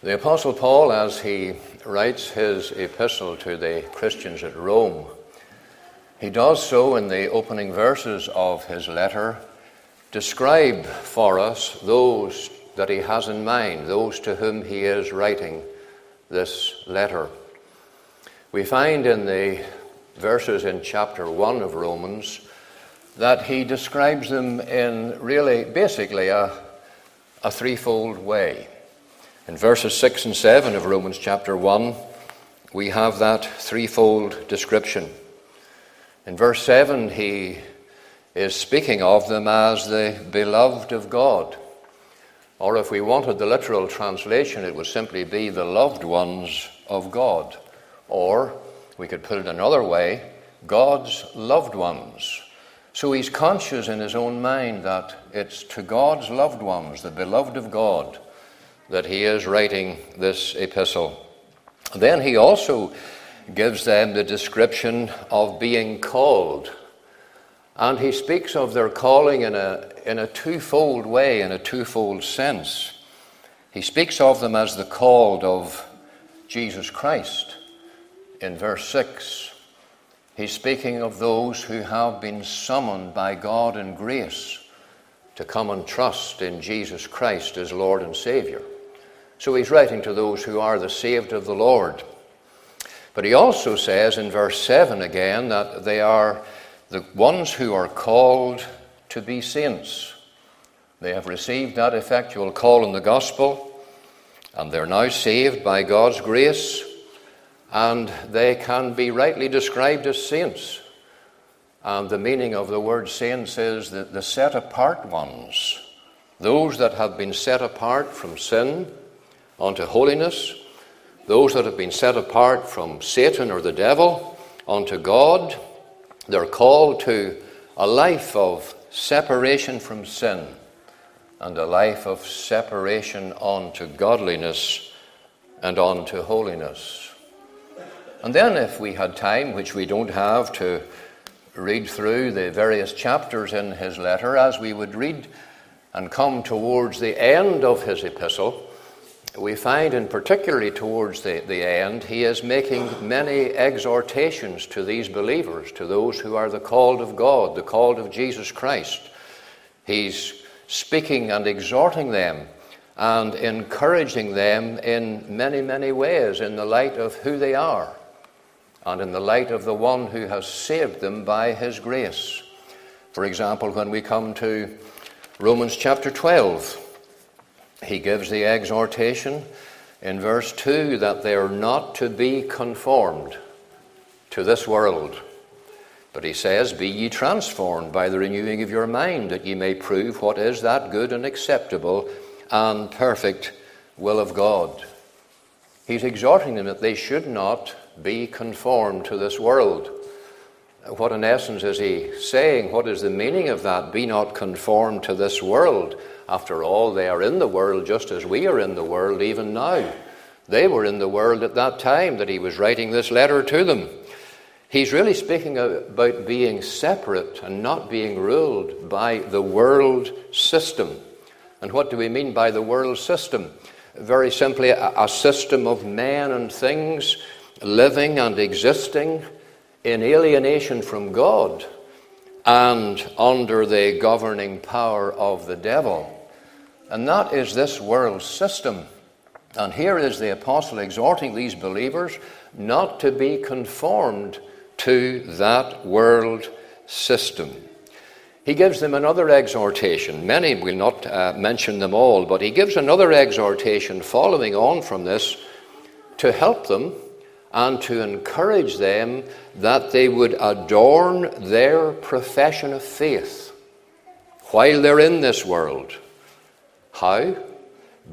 The Apostle Paul, as he writes his epistle to the Christians at Rome, he does so in the opening verses of his letter, describe for us those that he has in mind, those to whom he is writing this letter. We find in the verses in chapter 1 of Romans that he describes them in really, basically, a, a threefold way. In verses 6 and 7 of Romans chapter 1, we have that threefold description. In verse 7, he is speaking of them as the beloved of God. Or if we wanted the literal translation, it would simply be the loved ones of God. Or we could put it another way God's loved ones. So he's conscious in his own mind that it's to God's loved ones, the beloved of God, that he is writing this epistle. Then he also gives them the description of being called. And he speaks of their calling in a, in a twofold way, in a twofold sense. He speaks of them as the called of Jesus Christ in verse 6. He's speaking of those who have been summoned by God in grace to come and trust in Jesus Christ as Lord and Savior. So he's writing to those who are the saved of the Lord. But he also says in verse 7 again that they are the ones who are called to be saints. They have received that effectual call in the gospel, and they're now saved by God's grace, and they can be rightly described as saints. And the meaning of the word saints is that the set apart ones, those that have been set apart from sin unto holiness, those that have been set apart from Satan or the devil unto God, they're called to a life of separation from sin and a life of separation unto godliness and unto holiness. And then, if we had time, which we don't have, to read through the various chapters in his letter, as we would read and come towards the end of his epistle, we find, and particularly towards the, the end, he is making many exhortations to these believers, to those who are the called of God, the called of Jesus Christ. He's speaking and exhorting them and encouraging them in many, many ways in the light of who they are and in the light of the one who has saved them by his grace. For example, when we come to Romans chapter 12, he gives the exhortation in verse 2 that they are not to be conformed to this world. But he says, Be ye transformed by the renewing of your mind, that ye may prove what is that good and acceptable and perfect will of God. He's exhorting them that they should not be conformed to this world. What, in essence, is he saying? What is the meaning of that? Be not conformed to this world. After all, they are in the world just as we are in the world even now. They were in the world at that time that he was writing this letter to them. He's really speaking about being separate and not being ruled by the world system. And what do we mean by the world system? Very simply, a, system of men and things living and existing in alienation from God and under the governing power of the devil. And that is this world system. And here is the apostle exhorting these believers not to be conformed to that world system. He gives them another exhortation. Many will not uh, mention them all, but he gives another exhortation following on from this to help them and to encourage them that they would adorn their profession of faith while they're in this world how?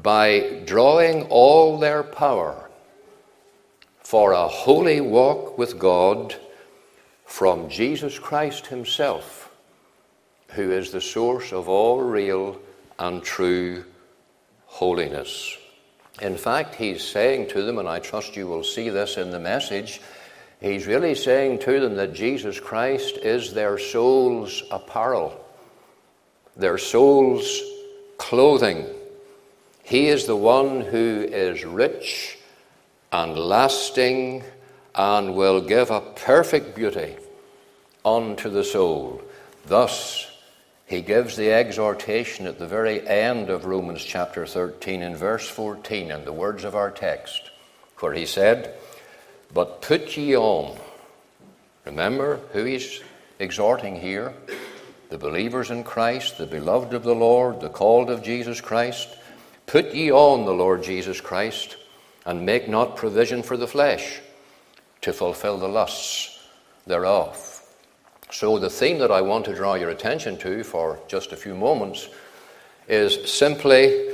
By drawing all their power for a holy walk with God from Jesus Christ Himself, who is the source of all real and true holiness. In fact, He's saying to them, and I trust you will see this in the message, He's really saying to them that Jesus Christ is their soul's apparel, their soul's clothing. He is the one who is rich and lasting and will give a perfect beauty unto the soul. Thus, he gives the exhortation at the very end of Romans chapter 13 in verse 14 in the words of our text, where he said, But put ye on. Remember who he's exhorting here? The believers in Christ, the beloved of the Lord, the called of Jesus Christ. Put ye on the Lord Jesus Christ, and make not provision for the flesh to fulfill the lusts thereof. So, the theme that I want to draw your attention to for just a few moments is simply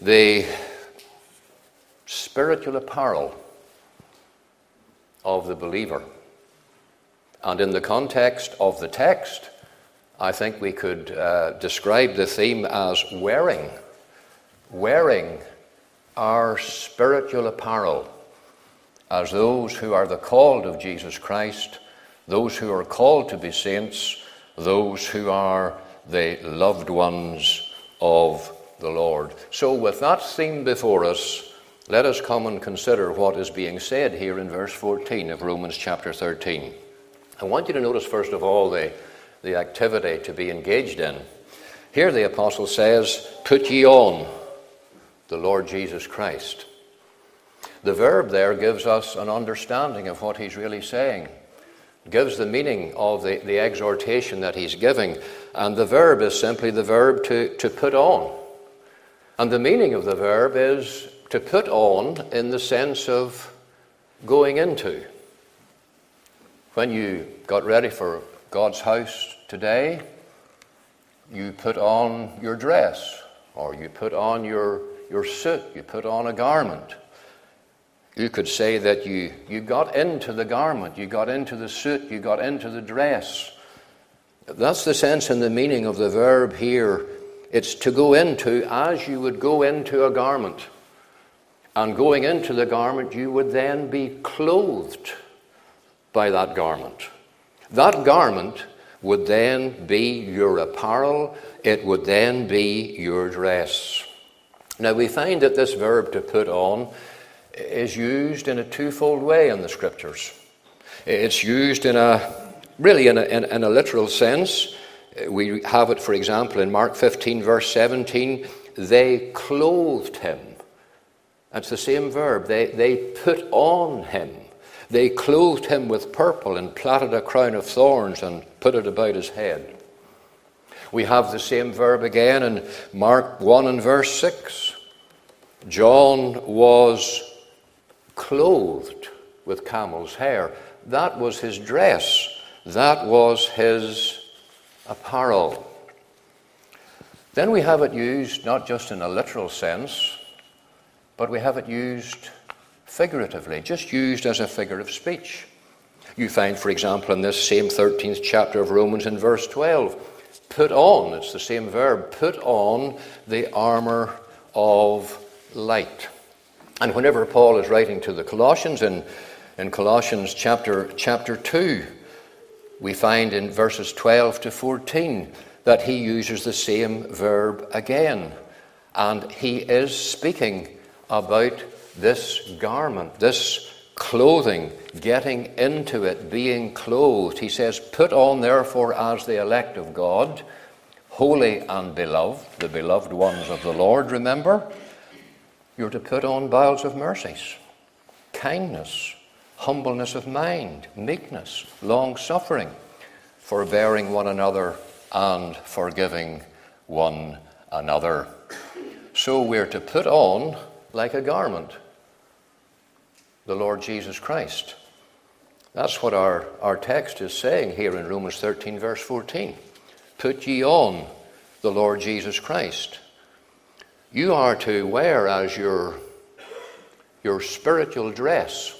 the spiritual apparel of the believer. And in the context of the text, I think we could uh, describe the theme as wearing, wearing our spiritual apparel as those who are the called of Jesus Christ those who are called to be saints, those who are the loved ones of the Lord. So, with that theme before us, let us come and consider what is being said here in verse 14 of Romans chapter 13. I want you to notice, first of all, the, the activity to be engaged in. Here the apostle says, Put ye on the Lord Jesus Christ. The verb there gives us an understanding of what he's really saying gives the meaning of the, the exhortation that he's giving. And the verb is simply the verb to, to put on. And the meaning of the verb is to put on in the sense of going into. When you got ready for God's house today, you put on your dress, or you put on your, your suit, you put on a garment. You could say that you, you got into the garment, you got into the suit, you got into the dress. That's the sense and the meaning of the verb here. It's to go into as you would go into a garment. And going into the garment, you would then be clothed by that garment. That garment would then be your apparel, it would then be your dress. Now, we find that this verb to put on is used in a twofold way in the scriptures. It's used in a really in a, in, in a literal sense. We have it, for example, in Mark 15, verse 17. They clothed him. That's the same verb. They, they put on him. They clothed him with purple and plaited a crown of thorns and put it about his head. We have the same verb again in Mark 1 and verse 6. John was clothed with camel's hair. That was his dress, that was his apparel. Then we have it used not just in a literal sense, but we have it used figuratively, just used as a figure of speech. You find, for example, in this same 13th chapter of Romans in verse 12, put on, it's the same verb, put on the armour of light. And whenever Paul is writing to the Colossians in, in Colossians chapter, chapter 2, we find in verses 12 to 14 that he uses the same verb again. And he is speaking about this garment, this clothing, getting into it, being clothed. He says, Put on, therefore, as the elect of God, holy and beloved, the beloved ones of the Lord, remember you're to put on bowels of mercies, kindness, humbleness of mind, meekness, long suffering, forbearing one another, and forgiving one another. So we're to put on, like a garment, the Lord Jesus Christ. That's what our, our text is saying here in Romans 13, verse 14. Put ye on the Lord Jesus Christ you are to wear as your, your spiritual dress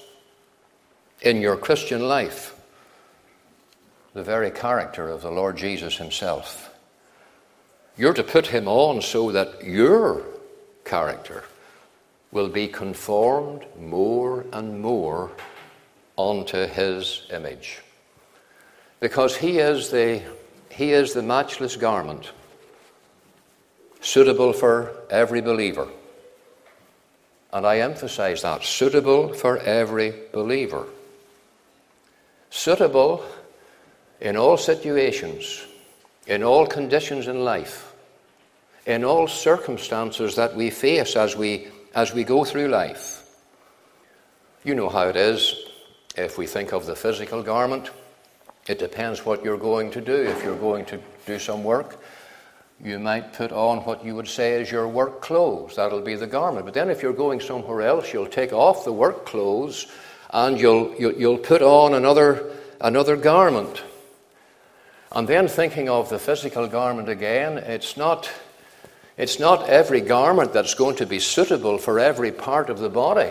in your Christian life the very character of the Lord Jesus Himself. You're to put Him on so that your character will be conformed more and more onto His image. Because He is the, he is the matchless garment suitable for every believer, And I emphasize that suitable for every believer. Suitable in all situations, in all conditions in life, in all circumstances that we face as we, as we go through life. You know how it is if we think of the physical garment. It depends what you're going to do. If you're going to do some work, you might put on what you would say is your work clothes. That'll be the garment. But then if you're going somewhere else, you'll take off the work clothes and you'll, you'll put on another, another garment. And then thinking of the physical garment again, it's not, it's not every garment that's going to be suitable for every part of the body.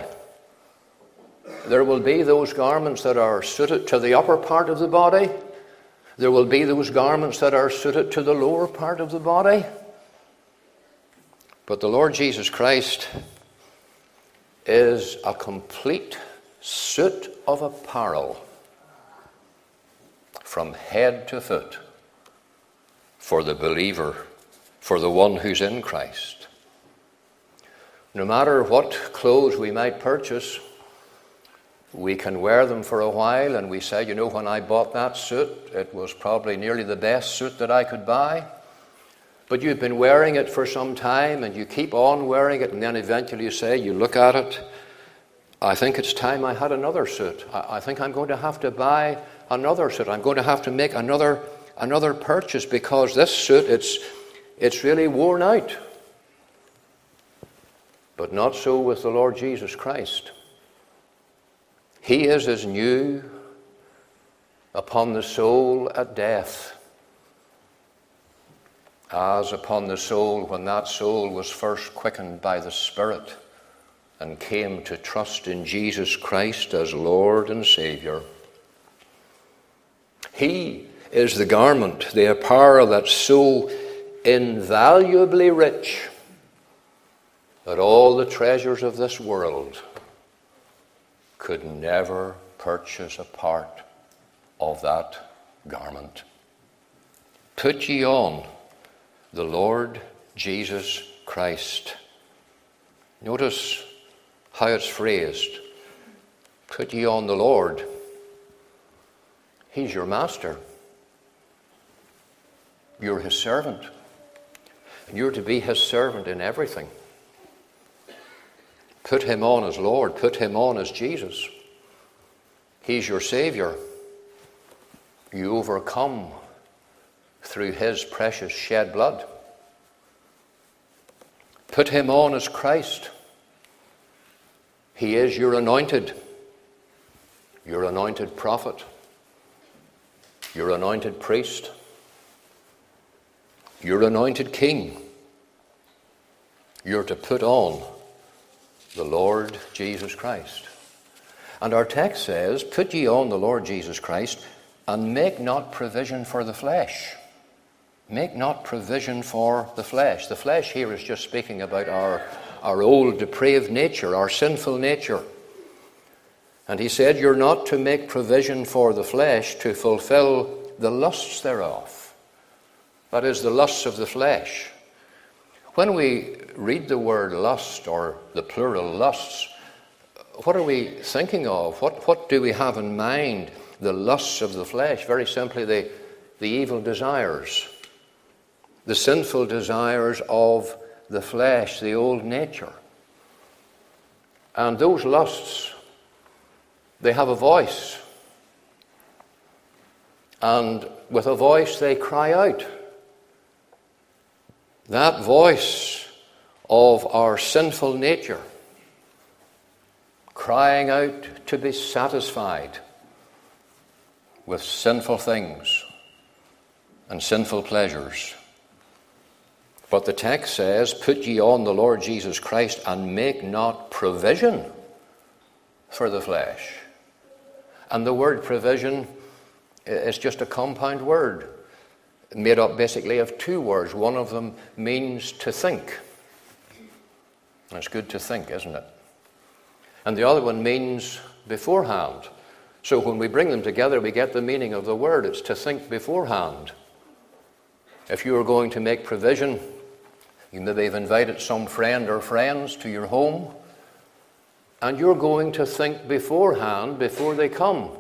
There will be those garments that are suited to the upper part of the body, there will be those garments that are suited to the lower part of the body. But the Lord Jesus Christ is a complete suit of apparel from head to foot for the believer, for the one who's in Christ. No matter what clothes we might purchase, we can wear them for a while and we say, you know, when I bought that suit, it was probably nearly the best suit that I could buy. But you've been wearing it for some time and you keep on wearing it, and then eventually you say, you look at it, I think it's time I had another suit. I, I think I'm going to have to buy another suit. I'm going to have to make another, another purchase because this suit, it's, it's really worn out. But not so with the Lord Jesus Christ. He is as new upon the soul at death as upon the soul when that soul was first quickened by the Spirit and came to trust in Jesus Christ as Lord and Saviour. He is the garment, the apparel that's so invaluably rich that all the treasures of this world could never purchase a part of that garment. Put ye on the Lord Jesus Christ. Notice how it's phrased. Put ye on the Lord. He's your master. You're his servant. You're to be his servant in everything. Put him on as Lord, put him on as Jesus. He's your Savior. You overcome through his precious shed blood. Put him on as Christ. He is your anointed, your anointed prophet, your anointed priest, your anointed king. You're to put on the Lord Jesus Christ. And our text says, Put ye on the Lord Jesus Christ, and make not provision for the flesh. Make not provision for the flesh. The flesh here is just speaking about our, our old depraved nature, our sinful nature. And he said, You're not to make provision for the flesh to fulfill the lusts thereof. That is, the lusts of the flesh. When we read the word lust or the plural lusts, what are we thinking of? What, what do we have in mind? The lusts of the flesh. Very simply, the, the evil desires, the sinful desires of the flesh, the old nature. And those lusts, they have a voice. And with a voice, they cry out. That voice of our sinful nature crying out to be satisfied with sinful things and sinful pleasures. But the text says, Put ye on the Lord Jesus Christ and make not provision for the flesh. And the word provision is just a compound word made up basically of two words. One of them means to think. It's good to think, isn't it? And the other one means beforehand. So when we bring them together, we get the meaning of the word. It's to think beforehand. If you are going to make provision, you maybe have invited some friend or friends to your home, And you're going to think beforehand before they come.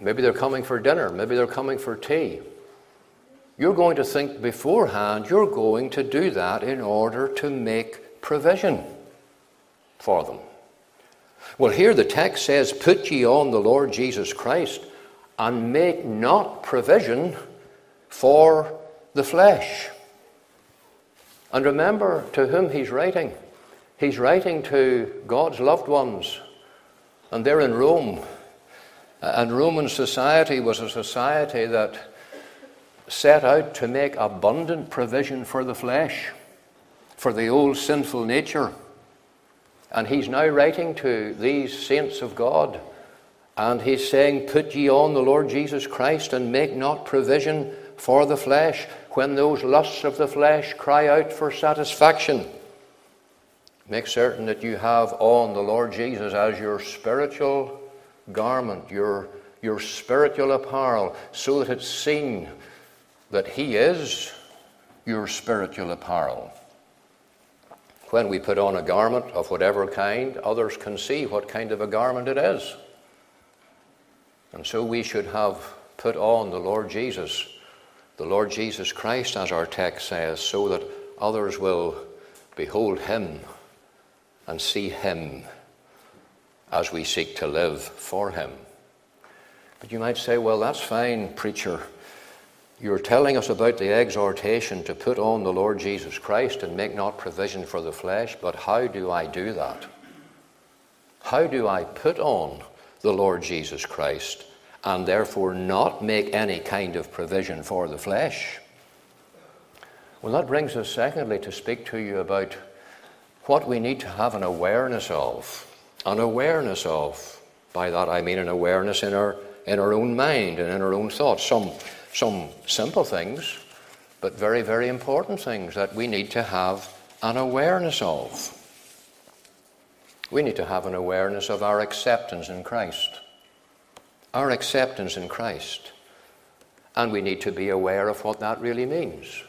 Maybe they're coming for dinner, maybe they're coming for tea. You're going to think beforehand, you're going to do that in order to make provision for them. Well, here the text says, Put ye on the Lord Jesus Christ and make not provision for the flesh. And remember to whom he's writing. He's writing to God's loved ones, and they're in Rome. And Roman society was a society that set out to make abundant provision for the flesh, for the old sinful nature. And he's now writing to these saints of God, and he's saying, Put ye on the Lord Jesus Christ and make not provision for the flesh when those lusts of the flesh cry out for satisfaction. Make certain that you have on the Lord Jesus as your spiritual garment, your, your spiritual apparel, so that it's seen that He is your spiritual apparel. When we put on a garment of whatever kind, others can see what kind of a garment it is. And so we should have put on the Lord Jesus, the Lord Jesus Christ, as our text says, so that others will behold Him and see Him as we seek to live for Him. But you might say, well, that's fine, preacher. You're telling us about the exhortation to put on the Lord Jesus Christ and make not provision for the flesh, but how do I do that? How do I put on the Lord Jesus Christ and therefore not make any kind of provision for the flesh? Well, that brings us, secondly, to speak to you about what we need to have an awareness of. An awareness of. By that I mean an awareness in our, in our own mind and in our own thoughts. Some some simple things, but very, very important things that we need to have an awareness of. We need to have an awareness of our acceptance in Christ. Our acceptance in Christ. And we need to be aware of what that really means.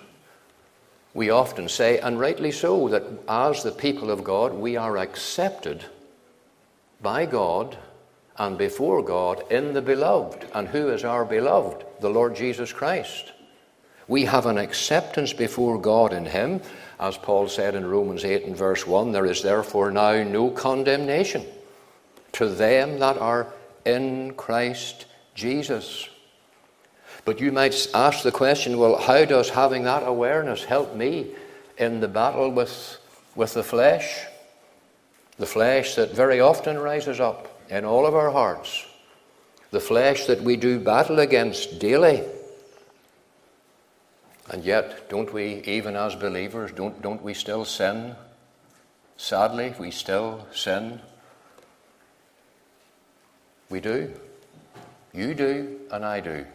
We often say, and rightly so, that as the people of God, we are accepted by God and before God in the beloved. And who is our beloved? The Lord Jesus Christ. We have an acceptance before God in Him. As Paul said in Romans 8 and verse 1, there is therefore now no condemnation to them that are in Christ Jesus. But you might ask the question well, how does having that awareness help me in the battle with, with the flesh? The flesh that very often rises up in all of our hearts, the flesh that we do battle against daily. And yet, don't we, even as believers, don't, don't we still sin? Sadly, we still sin. We do. You do, and I do.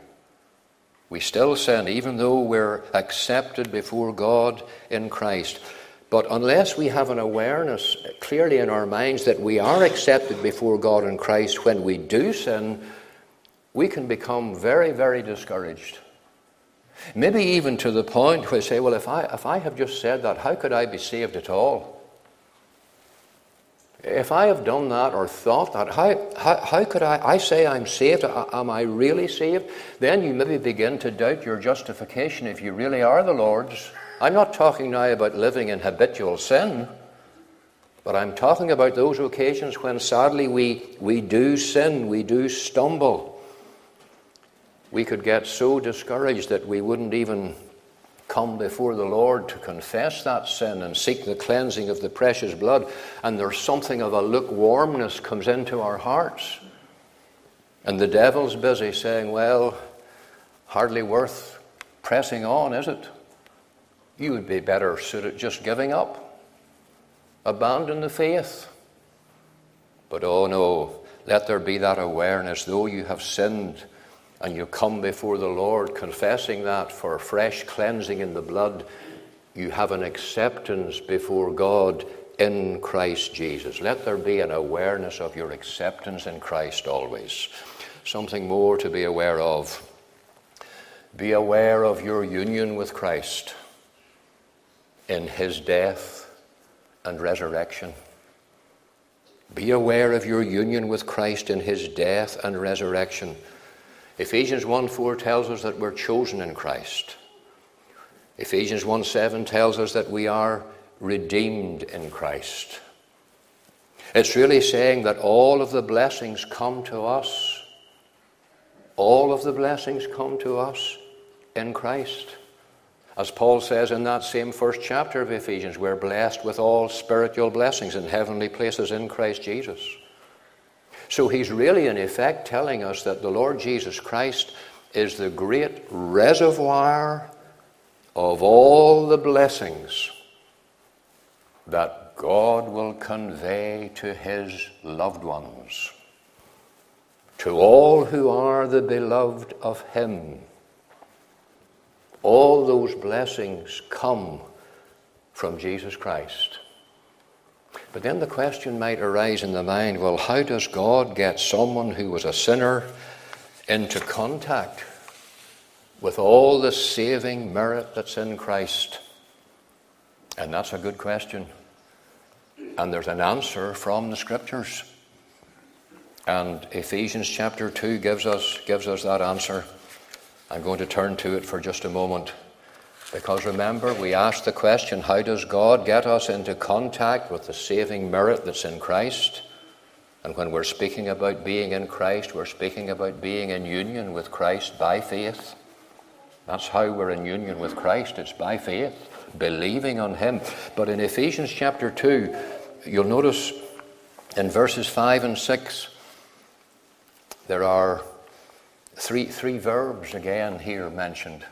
We still sin, even though we're accepted before God in Christ. But unless we have an awareness clearly in our minds that we are accepted before God in Christ when we do sin, we can become very, very discouraged. Maybe even to the point where we say, well, if I, if I have just said that, how could I be saved at all? If I have done that or thought that, how, how, how could I, I say I'm saved? Am I really saved? Then you maybe begin to doubt your justification if you really are the Lord's. I'm not talking now about living in habitual sin, but I'm talking about those occasions when sadly we, we do sin, we do stumble. We could get so discouraged that we wouldn't even come before the Lord to confess that sin and seek the cleansing of the precious blood, and there's something of a lukewarmness comes into our hearts. And the devil's busy saying, Well, hardly worth pressing on, is it? You would be better suited just giving up, abandon the faith. But oh no, let there be that awareness, though you have sinned and you come before the Lord confessing that for fresh cleansing in the blood, you have an acceptance before God in Christ Jesus. Let there be an awareness of your acceptance in Christ always. Something more to be aware of. Be aware of your union with Christ in his death and resurrection. Be aware of your union with Christ in his death and resurrection. Ephesians 1 4 tells us that we're chosen in Christ. Ephesians 1 7 tells us that we are redeemed in Christ. It's really saying that all of the blessings come to us. All of the blessings come to us in Christ. As Paul says in that same first chapter of Ephesians, we're blessed with all spiritual blessings in heavenly places in Christ Jesus. So he's really, in effect, telling us that the Lord Jesus Christ is the great reservoir of all the blessings that God will convey to his loved ones, to all who are the beloved of him all those blessings come from Jesus Christ. But then the question might arise in the mind well, how does God get someone who was a sinner into contact with all the saving merit that's in Christ? And that's a good question. And there's an answer from the scriptures. And Ephesians chapter 2 gives us, gives us that answer. I'm going to turn to it for just a moment. Because remember, we asked the question how does God get us into contact with the saving merit that's in Christ? And when we're speaking about being in Christ, we're speaking about being in union with Christ by faith. That's how we're in union with Christ. It's by faith, believing on Him. But in Ephesians chapter 2, you'll notice in verses 5 and 6, there are Three, three verbs again here mentioned.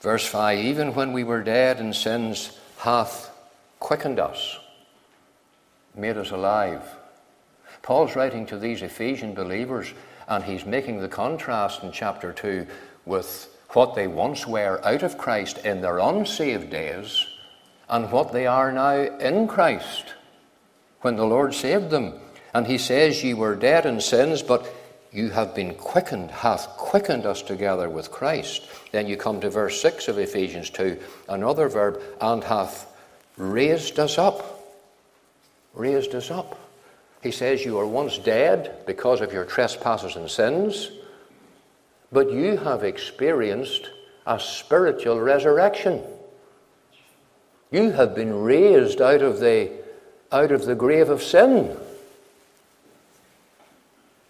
Verse 5 Even when we were dead in sins, hath quickened us, made us alive. Paul's writing to these Ephesian believers, and he's making the contrast in chapter 2 with what they once were out of Christ in their unsaved days and what they are now in Christ when the Lord saved them. And he says, Ye were dead in sins, but you have been quickened, hath quickened us together with Christ. Then you come to verse 6 of Ephesians 2, another verb, and hath raised us up. Raised us up. He says, You were once dead because of your trespasses and sins, but you have experienced a spiritual resurrection. You have been raised out of the, out of the grave of sin.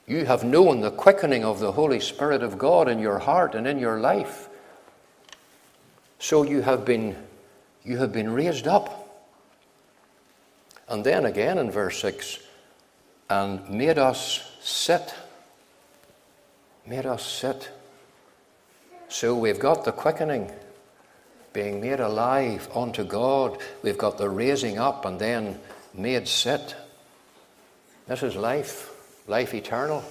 You have known the quickening of the Holy Spirit of God in your heart and in your life. So you have been, you have been raised up. And then again in verse 6 and made us sit. Made us sit. So we've got the quickening, being made alive unto God. We've got the raising up and then made sit. This is life life eternal,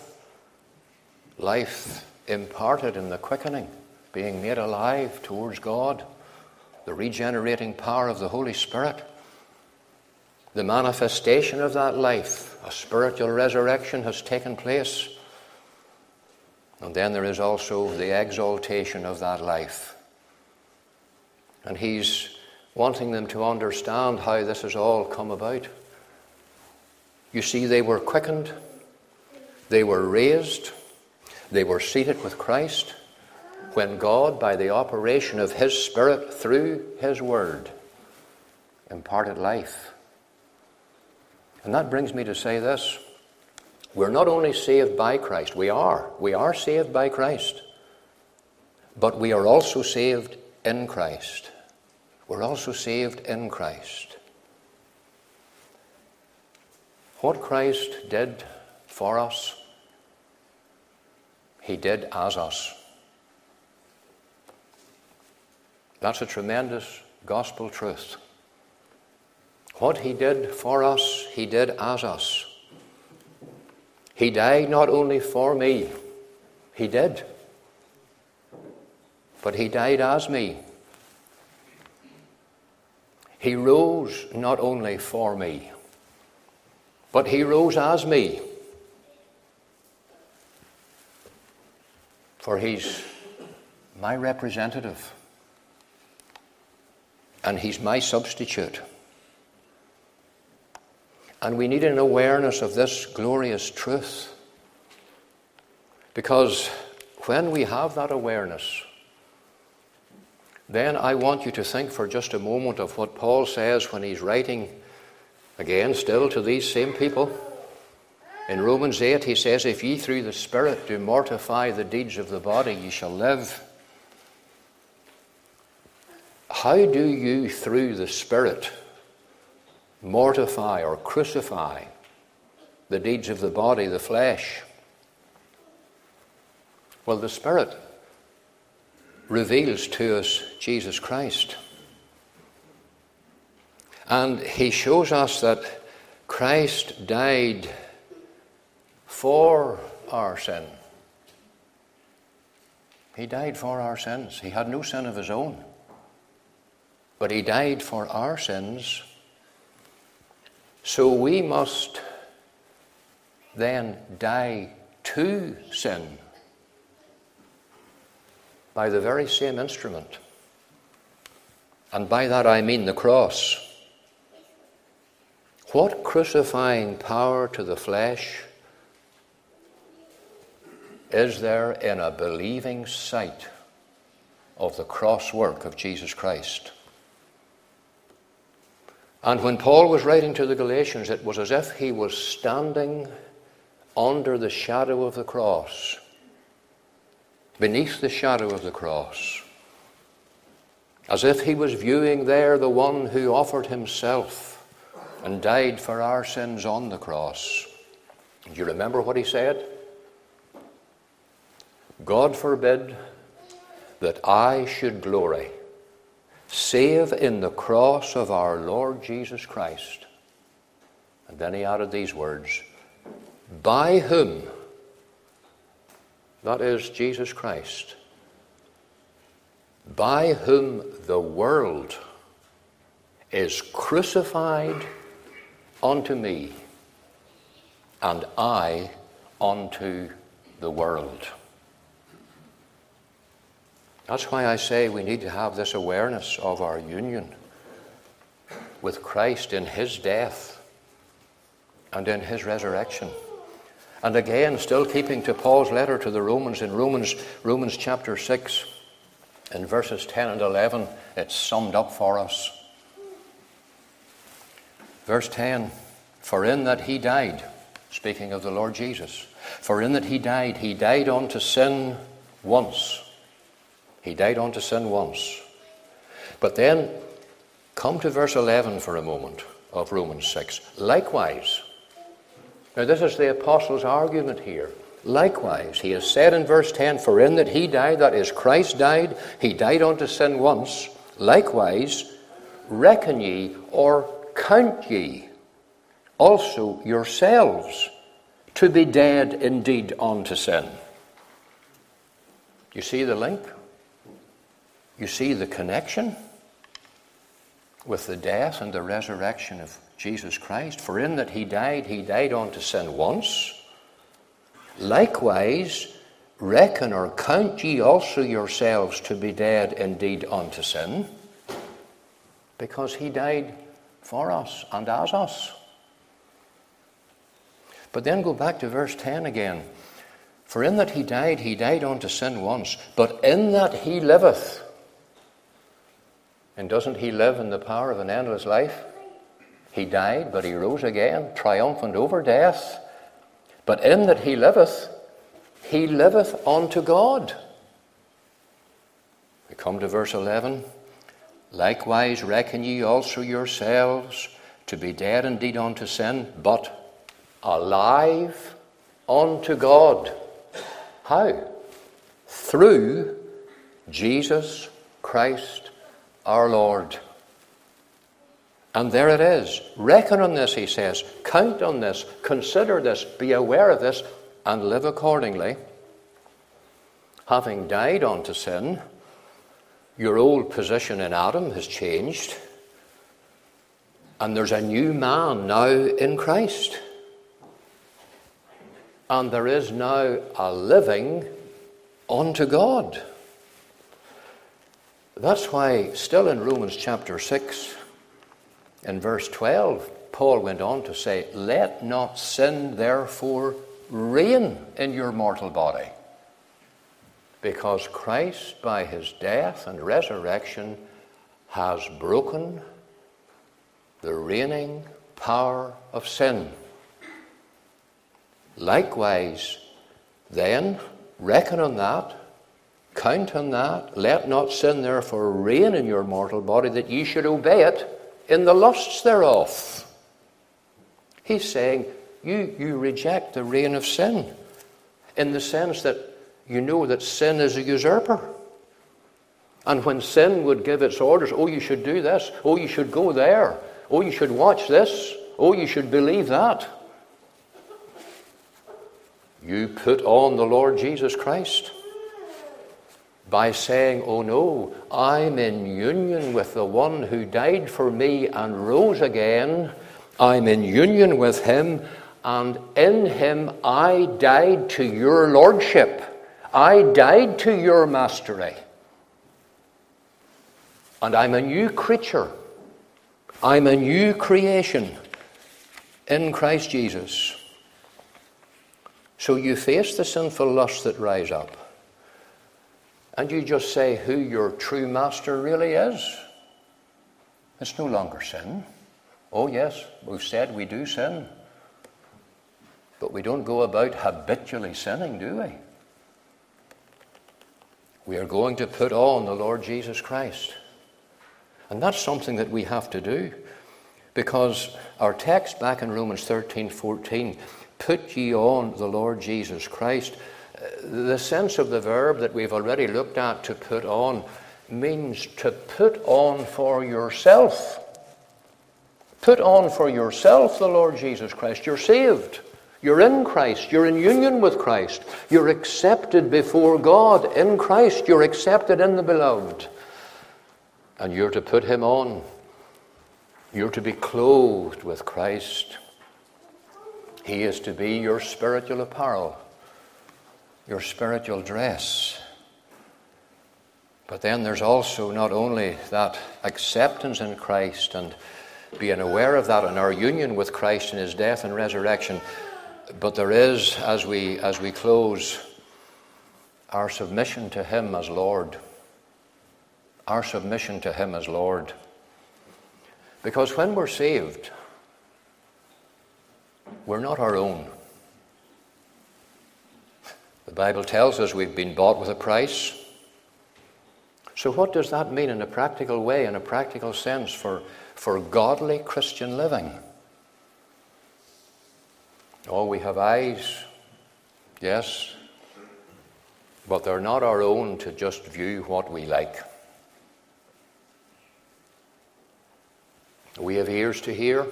life imparted in the quickening, being made alive towards God, the regenerating power of the Holy Spirit, the manifestation of that life, a spiritual resurrection has taken place. And then there is also the exaltation of that life. And he's wanting them to understand how this has all come about. You see, they were quickened they were raised, they were seated with Christ when God, by the operation of His Spirit through His Word, imparted life. And that brings me to say this. We're not only saved by Christ, we are. We are saved by Christ. But we are also saved in Christ. We're also saved in Christ. What Christ did for us, He did as us. That's a tremendous gospel truth. What He did for us, He did as us. He died not only for me, He did, but He died as me. He rose not only for me, but He rose as me. For he's my representative and he's my substitute. And we need an awareness of this glorious truth. Because when we have that awareness, then I want you to think for just a moment of what Paul says when he's writing again, still to these same people. In Romans 8, he says, If ye through the Spirit do mortify the deeds of the body, ye shall live. How do you, through the Spirit, mortify or crucify the deeds of the body, the flesh? Well, the Spirit reveals to us Jesus Christ. And he shows us that Christ died for our sin. He died for our sins. He had no sin of his own. But he died for our sins. So we must then die to sin by the very same instrument. And by that I mean the cross. What crucifying power to the flesh is there in a believing sight of the cross work of Jesus Christ? And when Paul was writing to the Galatians, it was as if he was standing under the shadow of the cross, beneath the shadow of the cross, as if he was viewing there the one who offered himself and died for our sins on the cross. Do you remember what he said? God forbid that I should glory save in the cross of our Lord Jesus Christ. And then he added these words By whom, that is Jesus Christ, by whom the world is crucified unto me, and I unto the world. That's why I say we need to have this awareness of our union with Christ in His death and in His resurrection. And again, still keeping to Paul's letter to the Romans in Romans, Romans chapter 6, in verses 10 and 11, it's summed up for us. Verse 10 For in that he died, speaking of the Lord Jesus, for in that he died, he died unto sin once he died unto sin once. But then, come to verse 11 for a moment of Romans 6. Likewise, now this is the apostle's argument here. Likewise, he has said in verse 10 For in that he died, that is, Christ died, he died unto sin once. Likewise, reckon ye or count ye also yourselves to be dead indeed unto sin. You see the link? You see the connection with the death and the resurrection of Jesus Christ. For in that he died, he died unto sin once. Likewise, reckon or count ye also yourselves to be dead indeed unto sin, because he died for us and as us. But then go back to verse 10 again. For in that he died, he died unto sin once, but in that he liveth, and doesn't he live in the power of an endless life? He died, but he rose again, triumphant over death. But in that he liveth, he liveth unto God. We come to verse 11. Likewise, reckon ye also yourselves to be dead indeed unto sin, but alive unto God. How? Through Jesus Christ our Lord. And there it is. Reckon on this, he says. Count on this. Consider this. Be aware of this. And live accordingly. Having died unto sin, your old position in Adam has changed. And there's a new man now in Christ. And there is now a living unto God. That's why, still in Romans chapter 6, in verse 12, Paul went on to say, Let not sin therefore reign in your mortal body, because Christ, by his death and resurrection, has broken the reigning power of sin. Likewise, then, reckon on that, count on that, let not sin therefore reign in your mortal body, that ye should obey it in the lusts thereof. He's saying, you, you reject the reign of sin in the sense that you know that sin is a usurper. And when sin would give its orders, oh, you should do this, oh, you should go there, oh, you should watch this, oh, you should believe that. You put on the Lord Jesus Christ by saying, Oh no, I'm in union with the one who died for me and rose again. I'm in union with him, and in him I died to your lordship. I died to your mastery. And I'm a new creature. I'm a new creation in Christ Jesus. So you face the sinful lusts that rise up and you just say who your true master really is. It's no longer sin. Oh, yes, we've said we do sin. But we don't go about habitually sinning, do we? We are going to put on the Lord Jesus Christ. And that's something that we have to do. Because our text back in Romans 13 14, put ye on the Lord Jesus Christ the sense of the verb that we've already looked at to put on means to put on for yourself. Put on for yourself the Lord Jesus Christ. You're saved. You're in Christ. You're in union with Christ. You're accepted before God in Christ. You're accepted in the beloved. And you're to put Him on. You're to be clothed with Christ. He is to be your spiritual apparel your spiritual dress. But then there's also not only that acceptance in Christ and being aware of that and our union with Christ in his death and resurrection, but there is, as we, as we close, our submission to him as Lord. Our submission to him as Lord. Because when we're saved, we're not our own. The Bible tells us we've been bought with a price. So, what does that mean in a practical way, in a practical sense, for, for godly Christian living? Oh, we have eyes, yes, but they're not our own to just view what we like. We have ears to hear,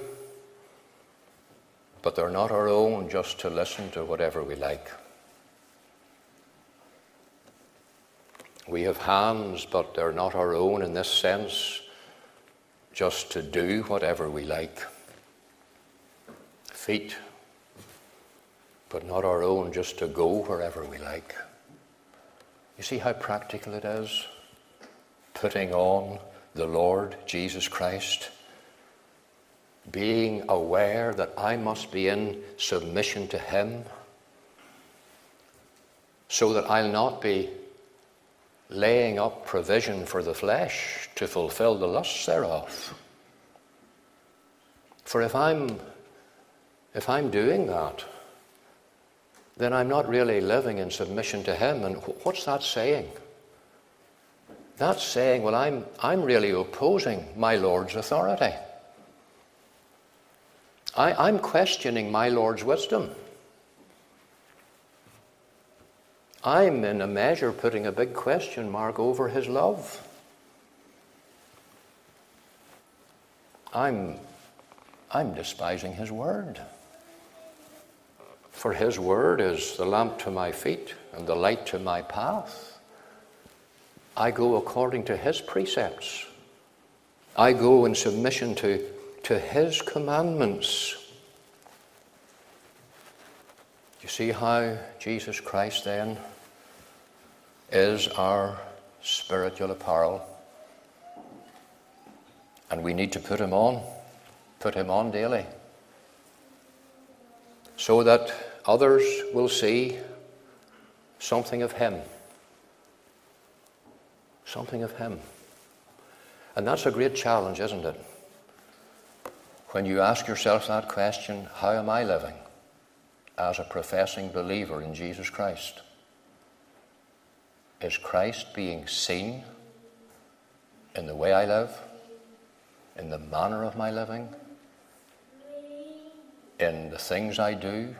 but they're not our own just to listen to whatever we like. We have hands, but they're not our own in this sense, just to do whatever we like. Feet, but not our own, just to go wherever we like. You see how practical it is? Putting on the Lord Jesus Christ. Being aware that I must be in submission to Him so that I'll not be laying up provision for the flesh to fulfill the lusts thereof. For if I'm if I'm doing that, then I'm not really living in submission to Him. And what's that saying? That's saying, well, I'm, I'm really opposing my Lord's authority. I, I'm questioning my Lord's wisdom. I'm in a measure putting a big question mark over his love. I'm, I'm despising his word. For his word is the lamp to my feet and the light to my path. I go according to his precepts. I go in submission to, to his commandments. You see how Jesus Christ then is our spiritual apparel. And we need to put him on, put him on daily. so that others will see something of Him. Something of Him. And that's a great challenge, isn't it? When you ask yourself that question, how am I living as a professing believer in Jesus Christ? Is Christ being seen in the way I live, in the manner of my living, in the things I do?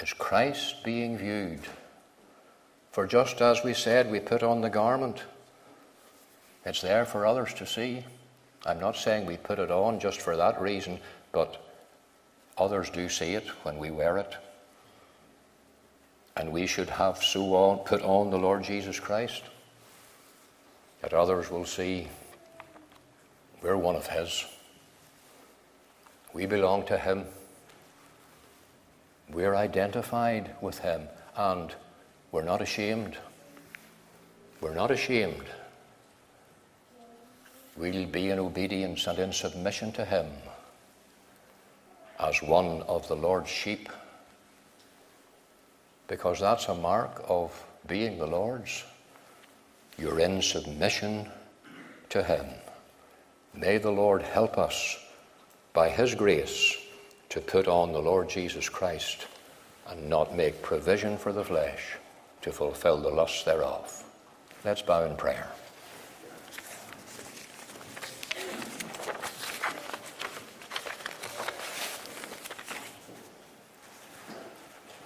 Is Christ being viewed? For just as we said, we put on the garment, it's there for others to see. I'm not saying we put it on just for that reason, but others do see it when we wear it. And we should have so on, put on the Lord Jesus Christ that others will see we're one of His. We belong to Him. We're identified with Him, and we're not ashamed. We're not ashamed. We'll be in obedience and in submission to Him as one of the Lord's sheep because that's a mark of being the Lord's. You're in submission to Him. May the Lord help us by His grace to put on the Lord Jesus Christ and not make provision for the flesh to fulfill the lusts thereof. Let's bow in prayer.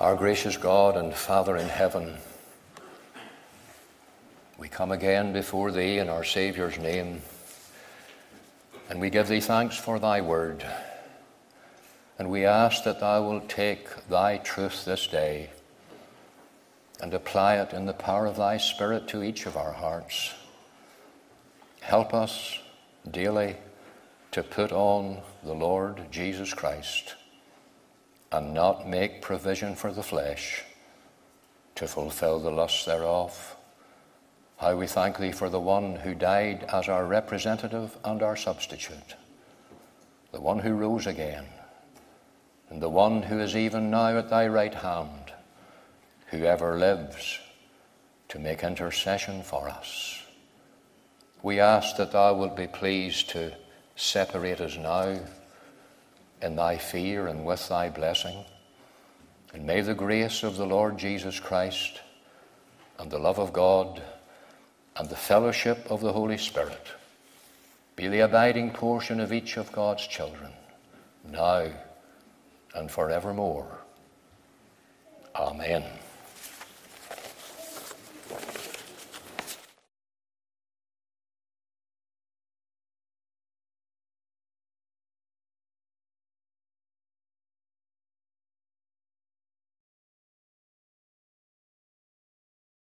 Our gracious God and Father in heaven, we come again before Thee in our Saviour's name, and we give Thee thanks for Thy word. And we ask that Thou wilt take Thy truth this day and apply it in the power of Thy Spirit to each of our hearts. Help us daily to put on the Lord Jesus Christ and not make provision for the flesh to fulfill the lusts thereof. How we thank Thee for the one who died as our representative and our substitute, the one who rose again, and the one who is even now at Thy right hand, who ever lives to make intercession for us. We ask that Thou wilt be pleased to separate us now in thy fear and with thy blessing. And may the grace of the Lord Jesus Christ and the love of God and the fellowship of the Holy Spirit be the abiding portion of each of God's children, now and forevermore. Amen.